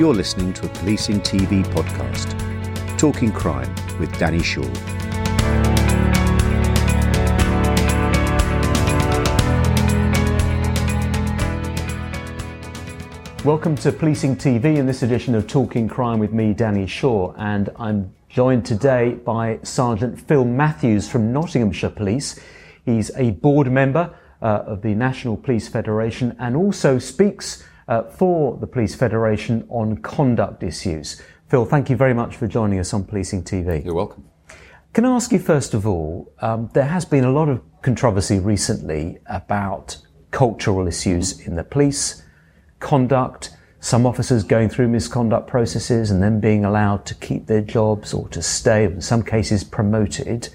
You're listening to a Policing TV podcast, Talking Crime with Danny Shaw. Welcome to Policing TV in this edition of Talking Crime with me, Danny Shaw, and I'm joined today by Sergeant Phill Matthews from Nottinghamshire Police. He's a board member uh, of the National Police Federation and also speaks uh, for the Police Federation on conduct issues. Phill, thank you very much for joining us on Policing TV. You're welcome. Can I ask you first of all, um, there has been a lot of controversy recently about cultural issues in the police conduct, some officers going through misconduct processes and then being allowed to keep their jobs or to stay, in some cases promoted.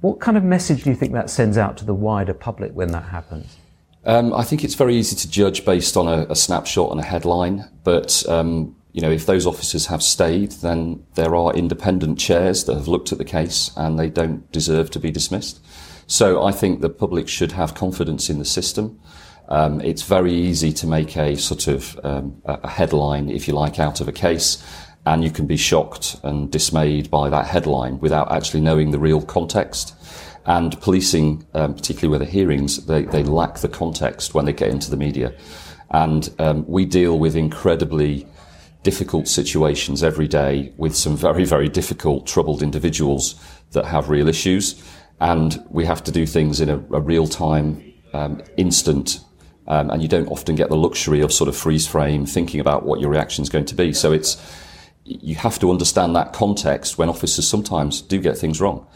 What kind of message do you think that sends out to the wider public when that happens? Um, I think it's very easy to judge based on a, a snapshot and a headline, but um, you know, if those officers have stayed, then there are independent chairs that have looked at the case and they don't deserve to be dismissed. So I think the public should have confidence in the system. Um, it's very easy to make a sort of um, a headline, if you like, out of a case, and you can be shocked and dismayed by that headline without actually knowing the real context. And policing, um, particularly with the hearings, they, they lack the context when they get into the media. And um, we deal with incredibly difficult situations every day with some very, very difficult, troubled individuals that have real issues. And we have to do things in a, a real time, um, instant um, and you don't often get the luxury of sort of freeze frame thinking about what your reaction is going to be. So it's you have to understand that context when officers sometimes do get things wrong,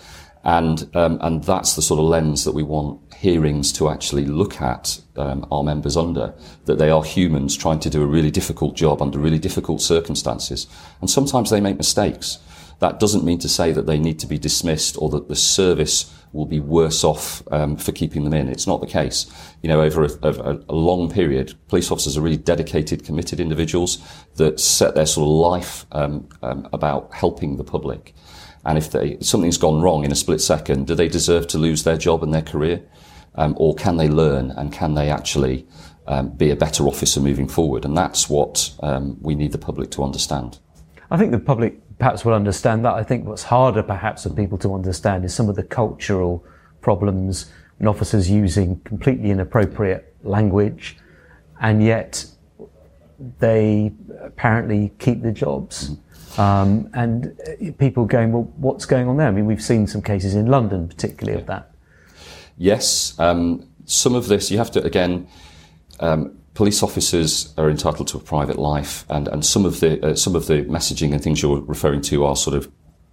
and um, and that's the sort of lens that we want hearings to actually look at um, our members under. That they are humans trying to do a really difficult job under really difficult circumstances, and sometimes they make mistakes. That doesn't mean to say that they need to be dismissed or that the service will be worse off um, for keeping them in. It's not the case. You know, over a, a, long period, police officers are really dedicated, committed individuals that set their sort of life um, um, about helping the public. And if they, something's gone wrong in a split second, do they deserve to lose their job and their career? Um, or can they learn and can they actually um, be a better officer moving forward? And that's what um, we need the public to understand. I think the public perhaps will understand that. I think what's harder perhaps for people to understand is some of the cultural problems and officers using completely inappropriate language and yet they apparently keep the jobs. Um, and people going, well, what's going on there? I mean, we've seen some cases in London, particularly of that. Yes, um, some of this you have to again. Um, police officers are entitled to a private life, and, and some of the uh, some of the messaging and things you're referring to are sort of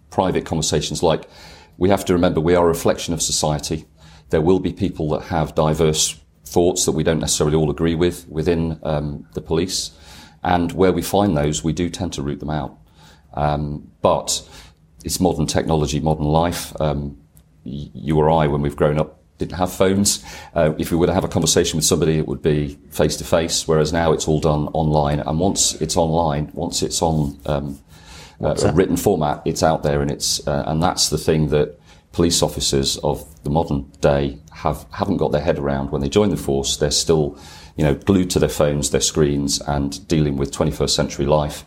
private conversations. Like we have to remember, we are a reflection of society. There will be people that have diverse thoughts that we don't necessarily all agree with within um, the police, and where we find those, we do tend to root them out. Um, but it's modern technology, modern life. Um, you or I, when we've grown up didn't have phones. Uh, if we were to have a conversation with somebody, it would be face to face, whereas now it's all done online. And once it's online, once it's on um, uh, a written format, it's out there, and it's uh, and that's the thing that police officers of the modern day have haven't got their head around when they join the force. They're still, you know, glued to their phones, their screens, and dealing with 21st century life.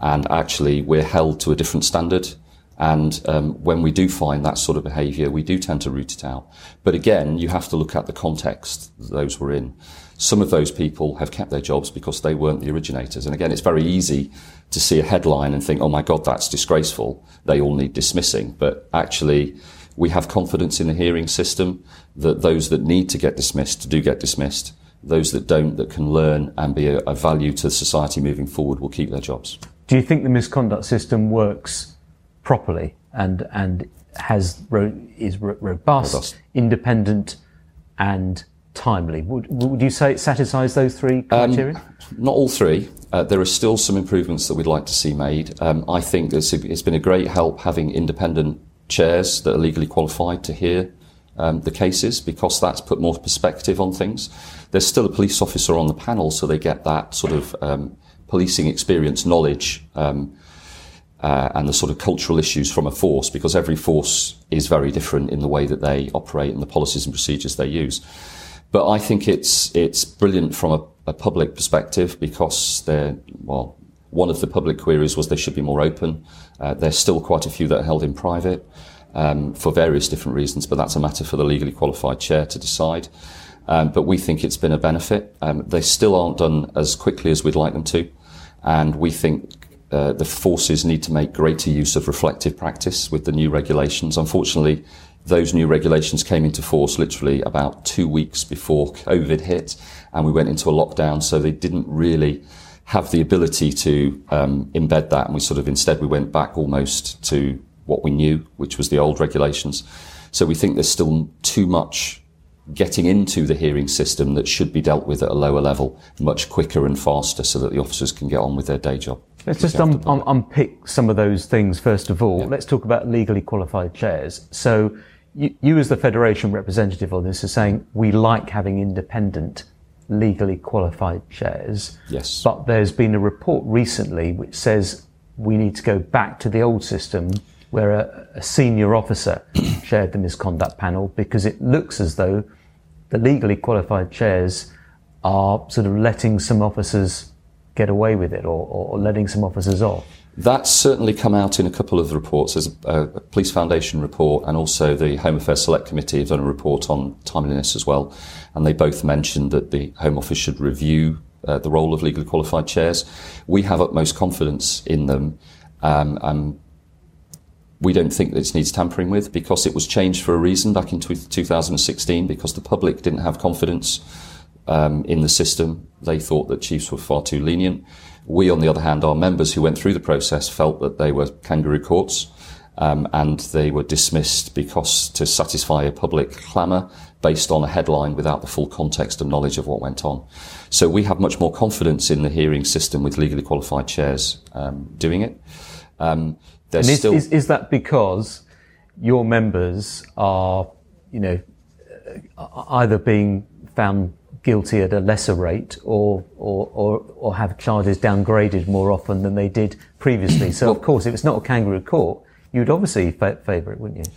And actually, we're held to a different standard. And um, when we do find that sort of behaviour, we do tend to root it out. But again, you have to look at the context those were in. Some of those people have kept their jobs because they weren't the originators. And again, it's very easy to see a headline and think, oh my God, that's disgraceful. They all need dismissing. But actually, we have confidence in the hearing system that those that need to get dismissed do get dismissed. Those that don't, that can learn and be a, a value to society moving forward, will keep their jobs. Do you think the misconduct system works properly and and has is robust, robust, independent, and timely. Would, would you say it satisfies those three um, criteria? Um, not all three. Uh, there are still some improvements that we'd like to see made. Um, I think it's, it's been a great help having independent chairs that are legally qualified to hear um, the cases because that's put more perspective on things. There's still a police officer on the panel, so they get that sort of um, policing experience, knowledge. Um, uh, and the sort of cultural issues from a force because every force is very different in the way that they operate and the policies and procedures they use. But I think it's it's brilliant from a, a public perspective because they're, well, one of the public queries was they should be more open. Uh, there's still quite a few that are held in private um, for various different reasons, but that's a matter for the legally qualified chair to decide. Um, but we think it's been a benefit. Um, they still aren't done as quickly as we'd like them to, and we think uh, the forces need to make greater use of reflective practice with the new regulations. Unfortunately, those new regulations came into force literally about two weeks before COVID hit, and we went into a lockdown, so they didn't really have the ability to um, embed that, and we sort of instead we went back almost to what we knew, which was the old regulations. So we think there's still too much getting into the hearing system that should be dealt with at a lower level, much quicker and faster, so that the officers can get on with their day job. Let's just un- un- unpick some of those things first of all. Yeah. Let's talk about legally qualified chairs. So you, you, as the federation representative on this, are saying we like having independent legally qualified chairs. Yes. But there's been a report recently which says we need to go back to the old system where a, a senior officer chaired the misconduct panel because it looks as though the legally qualified chairs are sort of letting some officers get away with it or, or letting some officers off. That's certainly come out in a couple of reports. There's a, a, Police Foundation report and also the Home Affairs Select Committee have done a report on timeliness as well. And they both mentioned that the Home Office should review uh, the role of legally qualified chairs. We have utmost confidence in them. Um, and we don't think that it needs tampering with because it was changed for a reason back in 2016 because the public didn't have confidence um, in the system. They thought that chiefs were far too lenient. We, on the other hand, our members who went through the process felt that they were kangaroo courts. Um, and they were dismissed because to satisfy a public clamour based on a headline without the full context and knowledge of what went on. So we have much more confidence in the hearing system with legally qualified chairs um, doing it. Um, there's is, still is, is that because your members are, you know, either being found guilty at a lesser rate or, or, or, or have charges downgraded more often than they did previously. So, of course, if it's not a kangaroo court, you'd obviously fa- favour it, wouldn't you?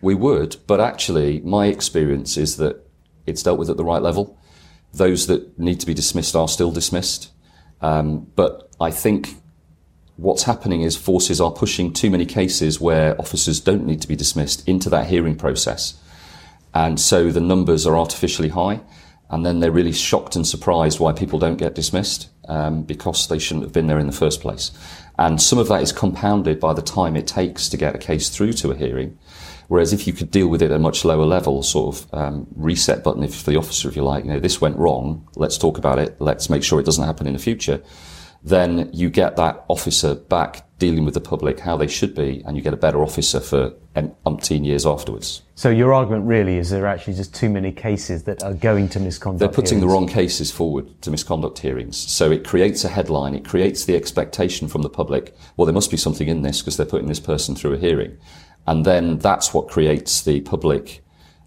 We would, but actually, my experience is that it's dealt with at the right level. Those that need to be dismissed are still dismissed. Um, but I think what's happening is forces are pushing too many cases where officers don't need to be dismissed into that hearing process. And so the numbers are artificially high and then they're really shocked and surprised why people don't get dismissed um, because they shouldn't have been there in the first place. And some of that is compounded by the time it takes to get a case through to a hearing. Whereas if you could deal with it at a much lower level, sort of um, reset button, if for the officer, if you like, you know, this went wrong, let's talk about it, let's make sure it doesn't happen in the future then you get that officer back dealing with the public how they should be, and you get a better officer for umpteen years afterwards. So your argument really is there are actually just too many cases that are going to misconduct. They're putting hearings. the wrong cases forward to misconduct hearings. So it creates a headline. It creates the expectation from the public. Well, there must be something in this because they're putting this person through a hearing, and then that's what creates the public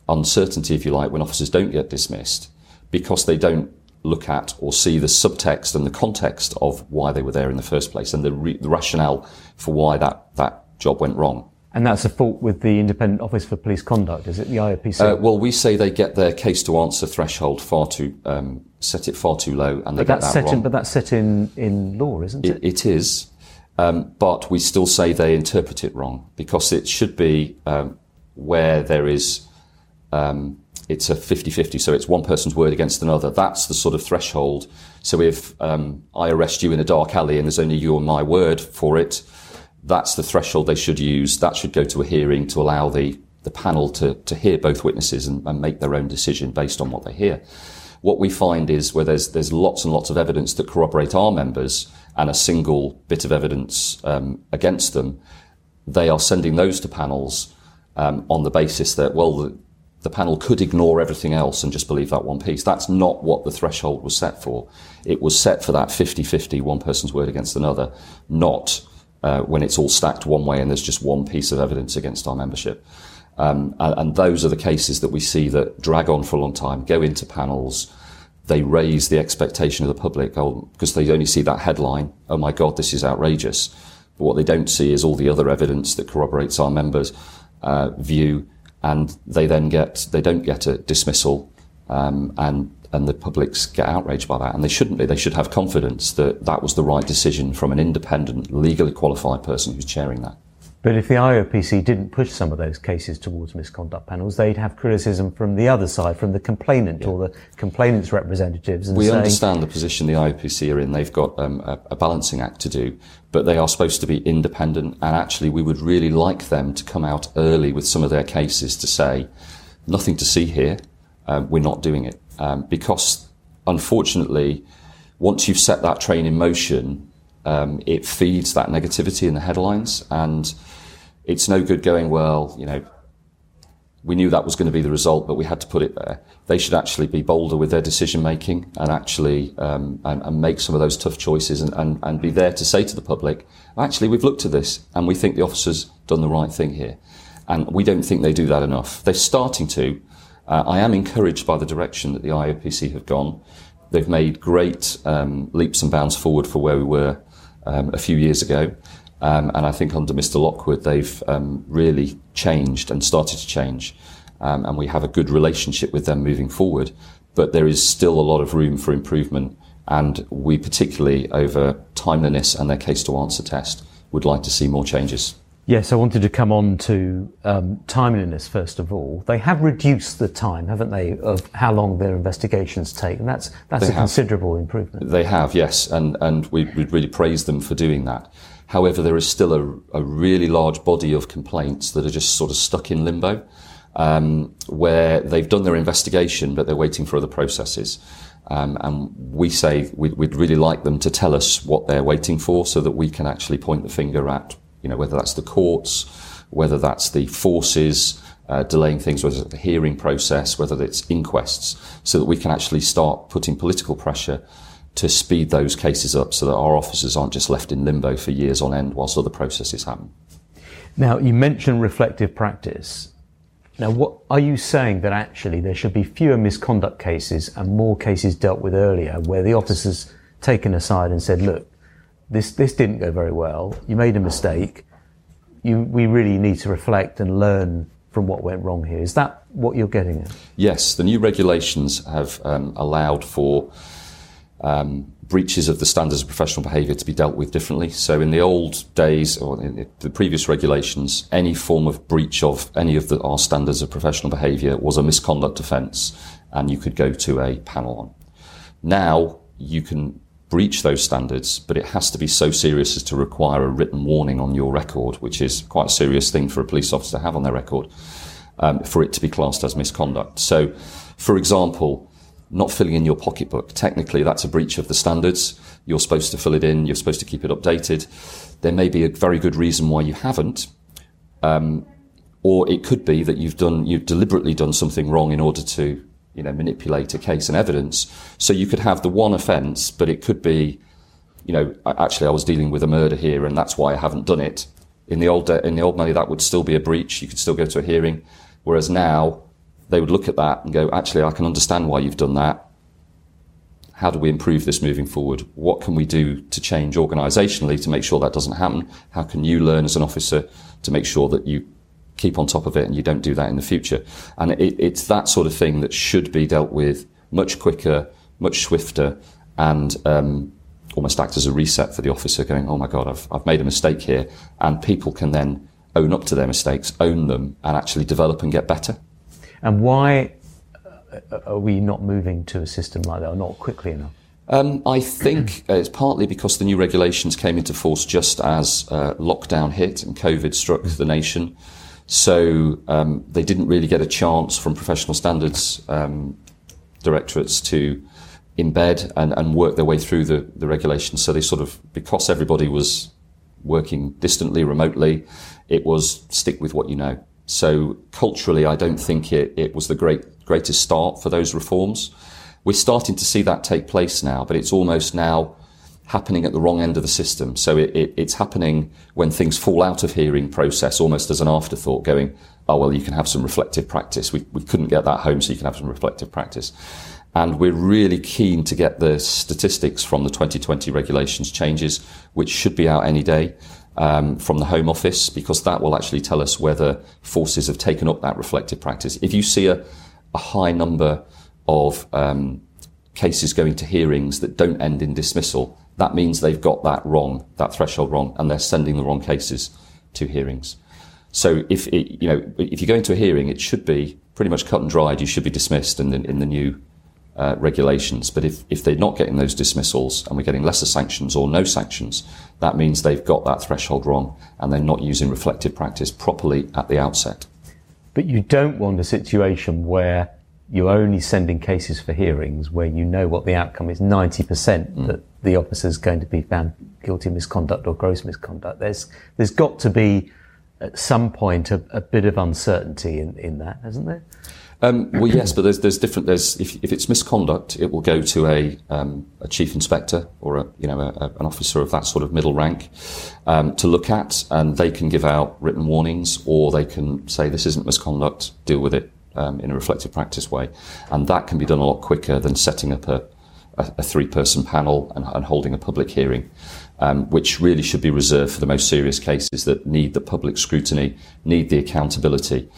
uncertainty, if you like, when officers don't get dismissed because they don't look at or see the subtext and the context of why they were there in the first place and the, re- the rationale for why that, that job went wrong. And that's a fault with the Independent Office for Police Conduct, is it the IOPC? Uh, well, we say they get their case to answer threshold far too, um, set it far too low, and they but get that set wrong. In, but that's set in, in law, isn't it? It, it is, um, but we still say they interpret it wrong because it should be um, where there is um, it's a 50-50, so it's one person's word against another. That's the sort of threshold. So if um, I arrest you in a dark alley and there's only you and my word for it, that's the threshold they should use. That should go to a hearing to allow the, the panel to, to hear both witnesses and, and make their own decision based on what they hear. What we find is where there's, there's lots and lots of evidence that corroborate our members and a single bit of evidence um, against them, they are sending those to panels um, on the basis that, well, the panel could ignore everything else and just believe that one piece. That's not what the threshold was set for. It was set for that 50-50, one person's word against another, not uh, when it's all stacked one way and there's just one piece of evidence against our membership. Um, and, those are the cases that we see that drag on for a long time, go into panels, they raise the expectation of the public, oh, because they only see that headline, oh my God, this is outrageous. But what they don't see is all the other evidence that corroborates our members' uh, view and they then get they don't get a dismissal, um, and and the publics get outraged by that, and they shouldn't be. They should have confidence that that was the right decision from an independent, legally qualified person who's chairing that. But if the IOPC didn't push some of those cases towards misconduct panels, they'd have criticism from the other side, from the complainant yeah. or the complainant's representatives. we saying, understand the position the IOPC are in. They've got um, a, a, balancing act to do, but they are supposed to be independent. And actually, we would really like them to come out early with some of their cases to say, nothing to see here. Um, we're not doing it um, because, unfortunately, once you've set that train in motion, um, it feeds that negativity in the headlines and it's no good going, well, you know, we knew that was going to be the result, but we had to put it there. They should actually be bolder with their decision making and actually um, and, and, make some of those tough choices and, and, and be there to say to the public, actually, we've looked at this and we think the officer's done the right thing here. And we don't think they do that enough. They're starting to. Uh, I am encouraged by the direction that the IOPC have gone. They've made great um, leaps and bounds forward for where we were um, a few years ago. Um, and I think under Mr. Lockwood, they've um, really changed and started to change. Um, and we have a good relationship with them moving forward. But there is still a lot of room for improvement. And we, particularly over timeliness and their case to answer test, would like to see more changes. Yes, I wanted to come on to um, timeliness first of all. They have reduced the time, haven't they, of how long their investigations take, and that's that's they a have. considerable improvement. They have, yes, and and we we really praise them for doing that. However, there is still a, a really large body of complaints that are just sort of stuck in limbo, um, where they've done their investigation, but they're waiting for other processes. Um, and we say we'd, we'd, really like them to tell us what they're waiting for so that we can actually point the finger at, you know, whether that's the courts, whether that's the forces uh, delaying things, whether it's the hearing process, whether it's inquests, so that we can actually start putting political pressure to speed those cases up so that our officers aren't just left in limbo for years on end whilst other processes happen. Now, you mentioned reflective practice. Now, what are you saying that actually there should be fewer misconduct cases and more cases dealt with earlier where the officers taken aside and said, look, this, this didn't go very well. You made a mistake. You, we really need to reflect and learn from what went wrong here. Is that what you're getting at? Yes, the new regulations have um, allowed for um, breaches of the standards of professional behaviour to be dealt with differently. So in the old days, or in the previous regulations, any form of breach of any of the, our standards of professional behaviour was a misconduct offence, and you could go to a panel on. Now you can breach those standards, but it has to be so serious as to require a written warning on your record, which is quite a serious thing for a police officer to have on their record, um, for it to be classed as misconduct. So, for example, not filling in your pocketbook. Technically, that's a breach of the standards. You're supposed to fill it in. You're supposed to keep it updated. There may be a very good reason why you haven't. Um, or it could be that you've done, you've deliberately done something wrong in order to, you know, manipulate a case and evidence. So you could have the one offence, but it could be, you know, actually I was dealing with a murder here and that's why I haven't done it. In the old, in the old money, that would still be a breach. You could still go to a hearing. Whereas now, they would look at that and go, actually, I can understand why you've done that. How do we improve this moving forward? What can we do to change organisationally to make sure that doesn't happen? How can you learn as an officer to make sure that you keep on top of it and you don't do that in the future? And it, it's that sort of thing that should be dealt with much quicker, much swifter, and um, almost act as a reset for the officer going, oh my God, I've, I've made a mistake here. And people can then own up to their mistakes, own them, and actually develop and get better. And why uh, are we not moving to a system like that or not quickly enough? Um, I think uh, it's partly because the new regulations came into force just as uh, lockdown hit and COVID struck the nation. So um, they didn't really get a chance from professional standards um, directorates to embed and, and, work their way through the, the regulations. So they sort of, because everybody was working distantly, remotely, it was stick with what you know. So culturally, I don't think it, it was the great, greatest start for those reforms. We're starting to see that take place now, but it's almost now happening at the wrong end of the system. So it, it, it's happening when things fall out of hearing process almost as an afterthought going, oh, well, you can have some reflective practice. We, we couldn't get that home, so you can have some reflective practice. And we're really keen to get the statistics from the 2020 regulations changes, which should be out any day um, from the Home Office because that will actually tell us whether forces have taken up that reflective practice. If you see a, a high number of um, cases going to hearings that don't end in dismissal, that means they've got that wrong, that threshold wrong, and they're sending the wrong cases to hearings. So if it, you know if you go into a hearing, it should be pretty much cut and dried. You should be dismissed in the, in the new uh, regulations. But if, if they're not getting those dismissals and we're getting lesser sanctions or no sanctions, that means they've got that threshold wrong and they're not using reflective practice properly at the outset. But you don't want a situation where you're only sending cases for hearings where you know what the outcome is 90% mm. that the officer is going to be found guilty of misconduct or gross misconduct. There's, there's got to be at some point a, a bit of uncertainty in, in that, hasn't there? Um, well, yes, but there's there's different. There's if, if it's misconduct, it will go to a um, a chief inspector or a you know a, a, an officer of that sort of middle rank um, to look at, and they can give out written warnings, or they can say this isn't misconduct, deal with it um, in a reflective practice way, and that can be done a lot quicker than setting up a a, a three person panel and, and, holding a public hearing. Um, which really should be reserved for the most serious cases that need the public scrutiny, need the accountability,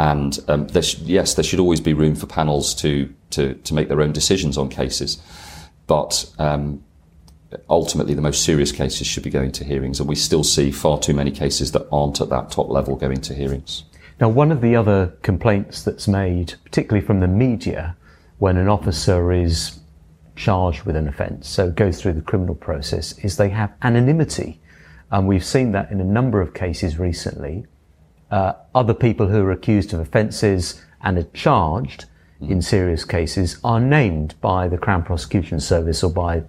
and um, there sh- yes, there should always be room for panels to, to, to make their own decisions on cases. But um, ultimately, the most serious cases should be going to hearings. And we still see far too many cases that aren't at that top level going to hearings. Now, one of the other complaints that's made, particularly from the media, when an officer is charged with an offence, so goes through the criminal process, is they have anonymity. And we've seen that in a number of cases recently uh, other people who are accused of offences and are charged mm. in serious cases are named by the Crown Prosecution Service or by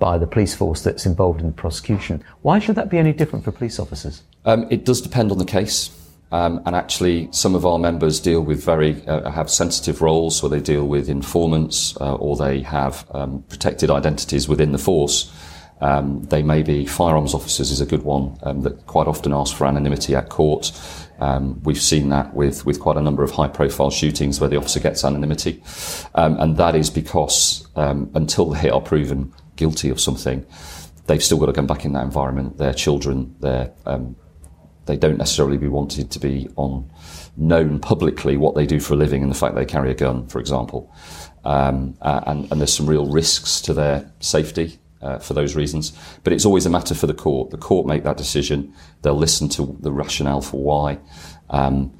by the police force that's involved in the prosecution. Why should that be any different for police officers? Um, it does depend on the case. Um, and actually, some of our members deal with very uh, have sensitive roles, so they deal with informants, uh, or they have um, protected identities within the force. Um, they may be firearms officers is a good one um, that quite often ask for anonymity at court. Um, we've seen that with, with quite a number of high profile shootings where the officer gets anonymity. Um, and that is because um, until they are proven guilty of something, they've still got to come back in that environment. Their children, their, um, they don't necessarily be wanted to be on known publicly what they do for a living and the fact they carry a gun, for example. Um, and, and there's some real risks to their safety uh, for those reasons. But it's always a matter for the court. The court make that decision. They'll listen to the rationale for why. Um,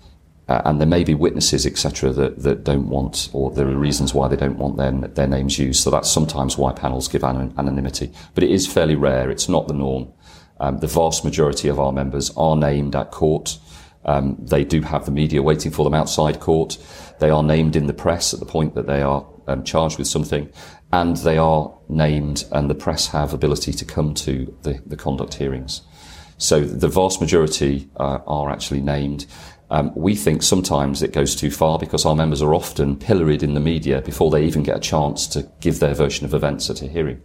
uh, and there may be witnesses, etc., that, that don't want, or there are reasons why they don't want their, their names used. So that's sometimes why panels give anonymity. But it is fairly rare. It's not the norm. Um, the vast majority of our members are named at court. Um, they do have the media waiting for them outside court. They are named in the press at the point that they are um, charged with something, and they are named, and the press have ability to come to the, the conduct hearings. So the vast majority uh, are actually named. Um, we think sometimes it goes too far because our members are often pilloried in the media before they even get a chance to give their version of events at a hearing.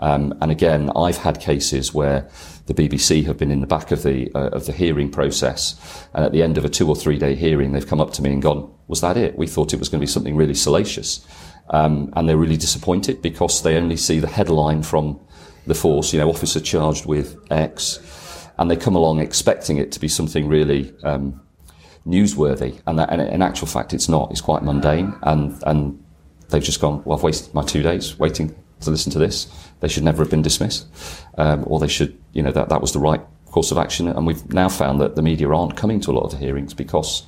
Um, and again, I've had cases where the BBC have been in the back of the uh, of the hearing process, and at the end of a two or three day hearing, they've come up to me and gone, "Was that it? We thought it was going to be something really salacious." Um, and they're really disappointed because they only see the headline from the force, you know, officer charged with X, and they come along expecting it to be something really um, newsworthy, and, that, and in actual fact, it's not. It's quite mundane, and and they've just gone. Well, I've wasted my two days waiting to listen to this. They should never have been dismissed, um, or they should, you know, that that was the right course of action. And we've now found that the media aren't coming to a lot of the hearings because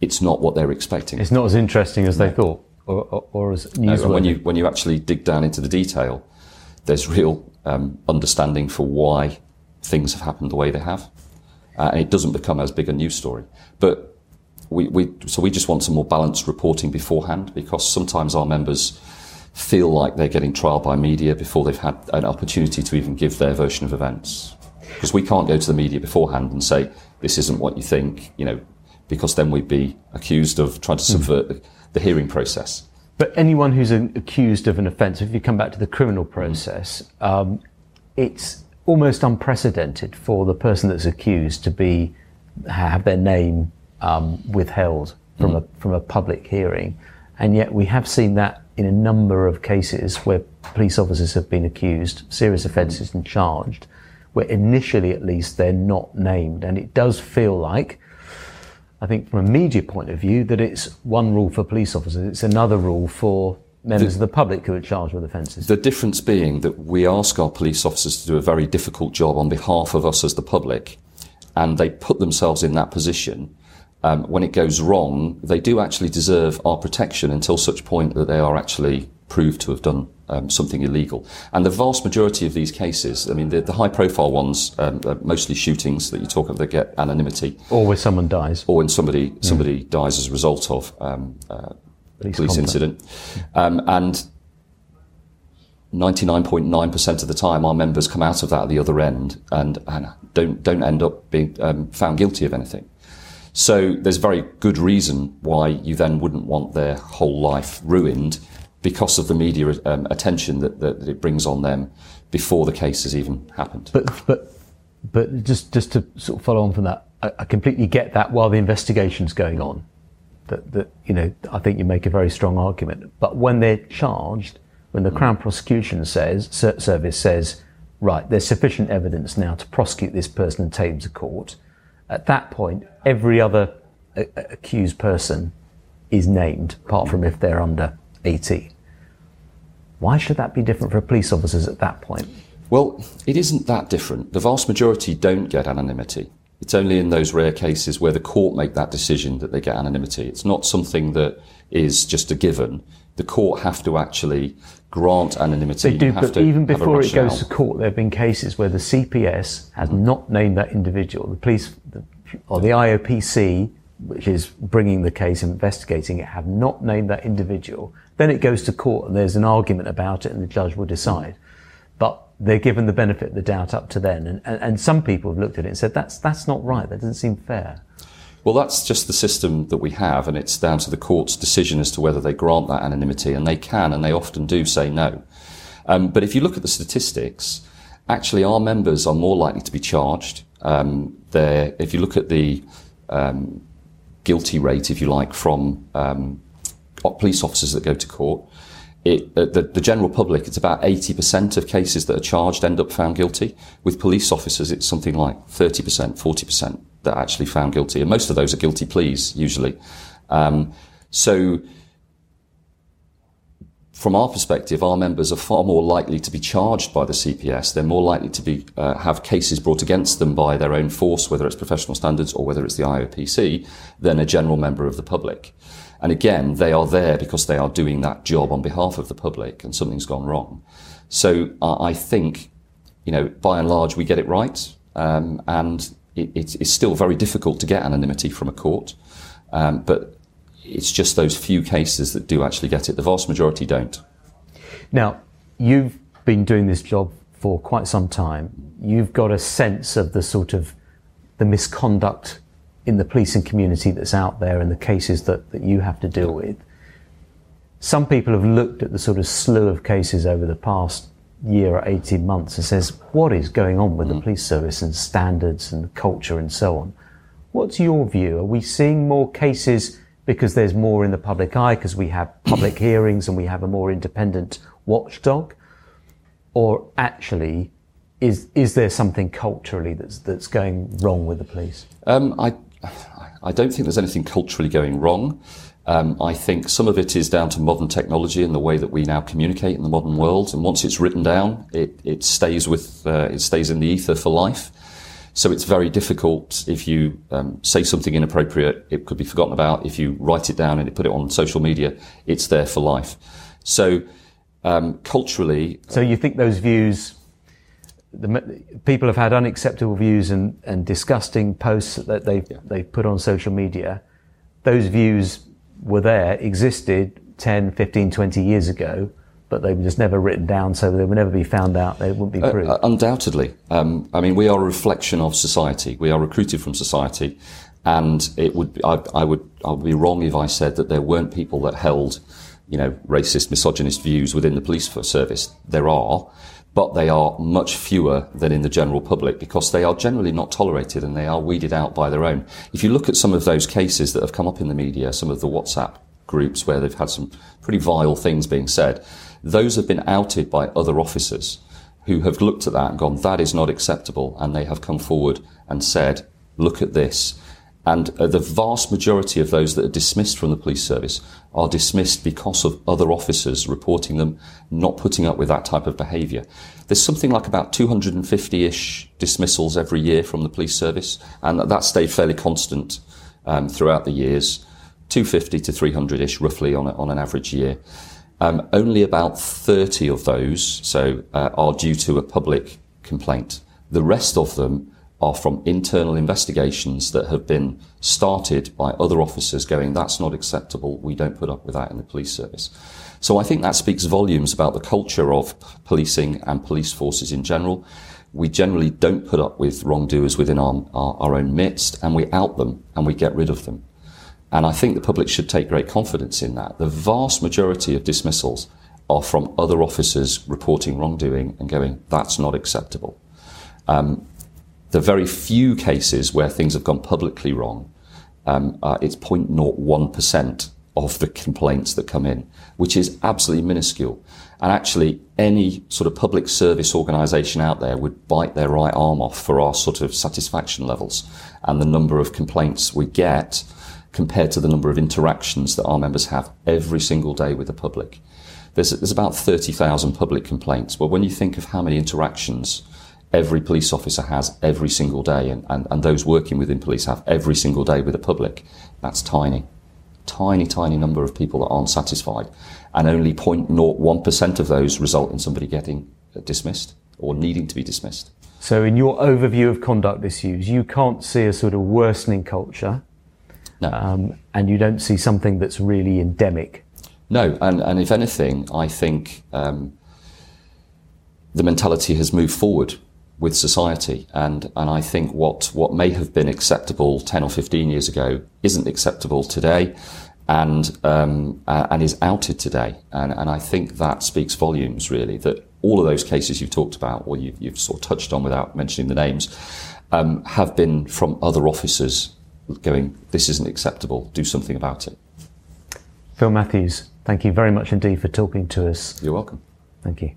it's not what they're expecting. It's not as interesting as they thought or, or, or as newsworthy. when you when you actually dig down into the detail, there's real um, understanding for why things have happened the way they have, uh, and it doesn't become as big a news story. But we, we so we just want some more balanced reporting beforehand because sometimes our members feel like they're getting trial by media before they've had an opportunity to even give their version of events. Because we can't go to the media beforehand and say this isn't what you think, you know, because then we'd be accused of trying to subvert mm the hearing process. But anyone who's accused of an offence, if you come back to the criminal process, um, it's almost unprecedented for the person that's accused to be have their name um, withheld from mm. a from a public hearing, and yet we have seen that in a number of cases where police officers have been accused, serious offences and charged, where initially at least they're not named, and it does feel like I think from a media point of view that it's one rule for police officers, it's another rule for members the, of the public who are charged with offences. The difference being that we ask our police officers to do a very difficult job on behalf of us as the public, and they put themselves in that position. Um, when it goes wrong, they do actually deserve our protection until such point that they are actually proved to have done um, something illegal. And the vast majority of these cases, I mean, the, the high profile ones, um, mostly shootings that you talk of that get anonymity. Or where someone dies. Or when somebody, somebody mm. dies as a result of um, uh, police, police incident. Um, and 99.9% of the time, our members come out of that at the other end and, and don't, don't end up being um, found guilty of anything. So there's very good reason why you then wouldn't want their whole life ruined because of the media um, attention that, that, that, it brings on them before the case has even happened. But, but, but just, just to sort of follow on from that, I, I completely get that while the investigation's going on. That, that, you know, I think you make a very strong argument. But when they're charged, when the mm. Crown Prosecution says, Service says, right, there's sufficient evidence now to prosecute this person and take them to court, at that point, every other a- accused person is named, apart from if they're under 18. Why should that be different for police officers at that point? Well, it isn't that different. The vast majority don't get anonymity. It's only in those rare cases where the court make that decision that they get anonymity. It's not something that is just a given. The court have to actually grant anonymity. They do, but even before it goes to court, there have been cases where the CPS has mm-hmm. not named that individual. The police or the IOPC, which is bringing the case, and investigating it, have not named that individual. Then it goes to court and there's an argument about it and the judge will decide. But they're given the benefit of the doubt up to then. And, and, and some people have looked at it and said, that's, that's not right. That doesn't seem fair. Well, that's just the system that we have, and it's down to the court's decision as to whether they grant that anonymity, and they can, and they often do say no. Um, but if you look at the statistics, actually our members are more likely to be charged. Um, if you look at the um, guilty rate, if you like, from um, police officers that go to court, it, uh, the, the, general public, it's about 80% of cases that are charged end up found guilty. With police officers, it's something like 30%, 40% that are actually found guilty. And most of those are guilty pleas, usually. Um, so, from our perspective, our members are far more likely to be charged by the CPS. They're more likely to be uh, have cases brought against them by their own force, whether it's professional standards or whether it's the IOPC, than a general member of the public. And again, they are there because they are doing that job on behalf of the public and something's gone wrong. So uh, I think, you know, by and large, we get it right. Um, and it, it's still very difficult to get anonymity from a court. Um, but it's just those few cases that do actually get it. The vast majority don't. Now, you've been doing this job for quite some time. You've got a sense of the sort of the misconduct in the policing community that's out there and the cases that, that you have to deal with. Some people have looked at the sort of slew of cases over the past year or 18 months and says, what is going on with mm. the police service and standards and culture and so on? What's your view? Are we seeing more cases because there's more in the public eye because we have public hearings and we have a more independent watchdog? Or actually, is, is there something culturally that's, that's going wrong with the police? Um, I, I don't think there's anything culturally going wrong. Um, I think some of it is down to modern technology and the way that we now communicate in the modern world. And once it's written down, it, it stays with uh, it stays in the ether for life. So it's very difficult if you um, say something inappropriate, it could be forgotten about. If you write it down and you put it on social media, it's there for life. So um, culturally, so you think those views the, people have had unacceptable views and, and disgusting posts that they've, yeah. they've put on social media. Those views were there, existed 10, 15, 20 years ago, but they were just never written down, so they would never be found out. They wouldn't be uh, proved. Uh, undoubtedly. Um, I mean, we are a reflection of society. We are recruited from society. And it would, be, I, I would, I would be wrong if I said that there weren't people that held, you know, racist, misogynist views within the police service. There are but they are much fewer than in the general public because they are generally not tolerated and they are weeded out by their own. If you look at some of those cases that have come up in the media, some of the WhatsApp groups where they've had some pretty vile things being said, those have been outed by other officers who have looked at that and gone, that is not acceptable. And they have come forward and said, look at this. And uh, the vast majority of those that are dismissed from the police service are dismissed because of other officers reporting them not putting up with that type of behaviour. There's something like about 250-ish dismissals every year from the police service, and that stayed fairly constant um, throughout the years, 250 to 300-ish roughly on, a, on an average year. Um, only about 30 of those so uh, are due to a public complaint. The rest of them are from internal investigations that have been started by other officers going, that's not acceptable, we don't put up with that in the police service. So I think that speaks volumes about the culture of policing and police forces in general. We generally don't put up with wrongdoers within our, our, our own midst and we out them and we get rid of them. And I think the public should take great confidence in that. The vast majority of dismissals are from other officers reporting wrongdoing and going, that's not acceptable. Um, the very few cases where things have gone publicly wrong, um, uh, it's 0.01% of the complaints that come in, which is absolutely minuscule. And actually, any sort of public service organisation out there would bite their right arm off for our sort of satisfaction levels and the number of complaints we get compared to the number of interactions that our members have every single day with the public. There's, there's about 30,000 public complaints. Well, when you think of how many interactions every police officer has every single day, and, and, and those working within police have every single day with the public, that's tiny. Tiny, tiny number of people that aren't satisfied. And only 0.01% of those result in somebody getting uh, dismissed or needing to be dismissed. So, in your overview of conduct issues, you can't see a sort of worsening culture. No. Um, and you don't see something that's really endemic. No, and, and if anything, I think um, the mentality has moved forward with society. And, and I think what, what may have been acceptable 10 or 15 years ago isn't acceptable today and, um, and is outed today. And, and I think that speaks volumes, really, that all of those cases you've talked about, or you've, you've sort of touched on without mentioning the names, um, have been from other officers going, this isn't acceptable, do something about it. Phill Matthews, thank you very much indeed for talking to us. You're welcome. Thank you.